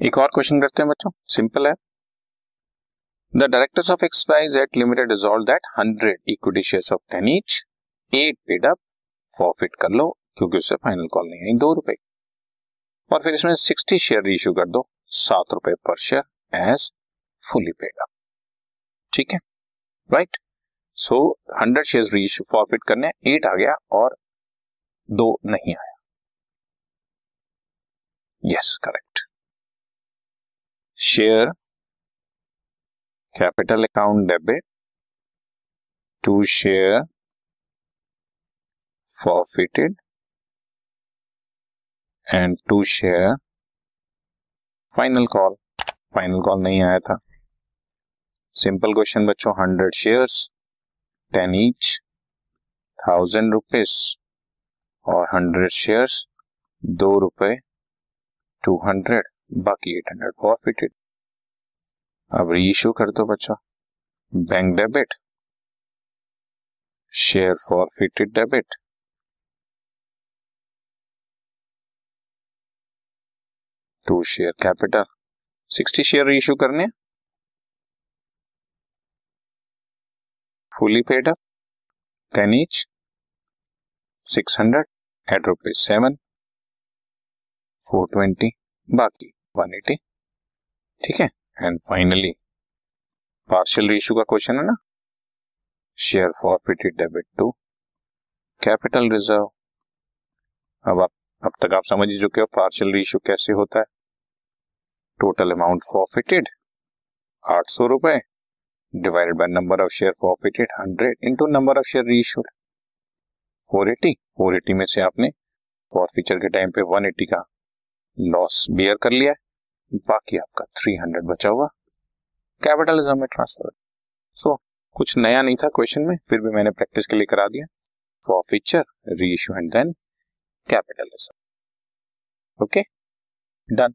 एक और क्वेश्चन करते हैं बच्चों। सिंपल है। The directors of X Y Z limited resolve that hundred equity shares of ten each at paid up forfeit कर लो क्योंकि उससे फाइनल कॉल नहीं आई दो रुपए। और फिर इसमें सिक्सटी शेयर इशू कर दो सात रुपए पर share as fully paid up ठीक है? Right so hundred share reissue forfeit करने एट आ गया और दो नहीं आया। Yes yes, correct share capital account debit to share forfeited and to share final call final call नहीं आया था। सिंपल क्वेश्चन बच्चों hundred shares ten each thousand rupees और हंड्रेड शेयर्स दो रुपए टू हंड्रेड बाकी एट हंड्रेड फॉरफिटेड अब reissue कर दो बच्चा। Bank debit share forfeited debit to share capital sixty share issue करने fully paid up ten each six hundred at rupees seven four twenty बाकी। One eighty ठीक है? And finally partial issue का question है ना? Share forfeited debit to capital reserve अब आप, अब तक आप समझ ही चुके हो पार्शियल इशू कैसे होता है। टोटल अमाउंट फॉरफिटेड आठ सौ रुपए divided by number of share forfeited hundred into number of share reissued four eighty four eighty में से आपने फॉरफीचर के टाइम पे वन एटी का लॉस बियर कर लिया है। बाकी आपका थ्री हंड्रेड बचा हुआ। कैपिटलिज्म में ट्रांसफ़र सो कुछ नया नहीं था क्वेश्चन में, फिर भी मैंने प्रैक्टिस के लिए करा दिया। For future reissue and then capitalism okay done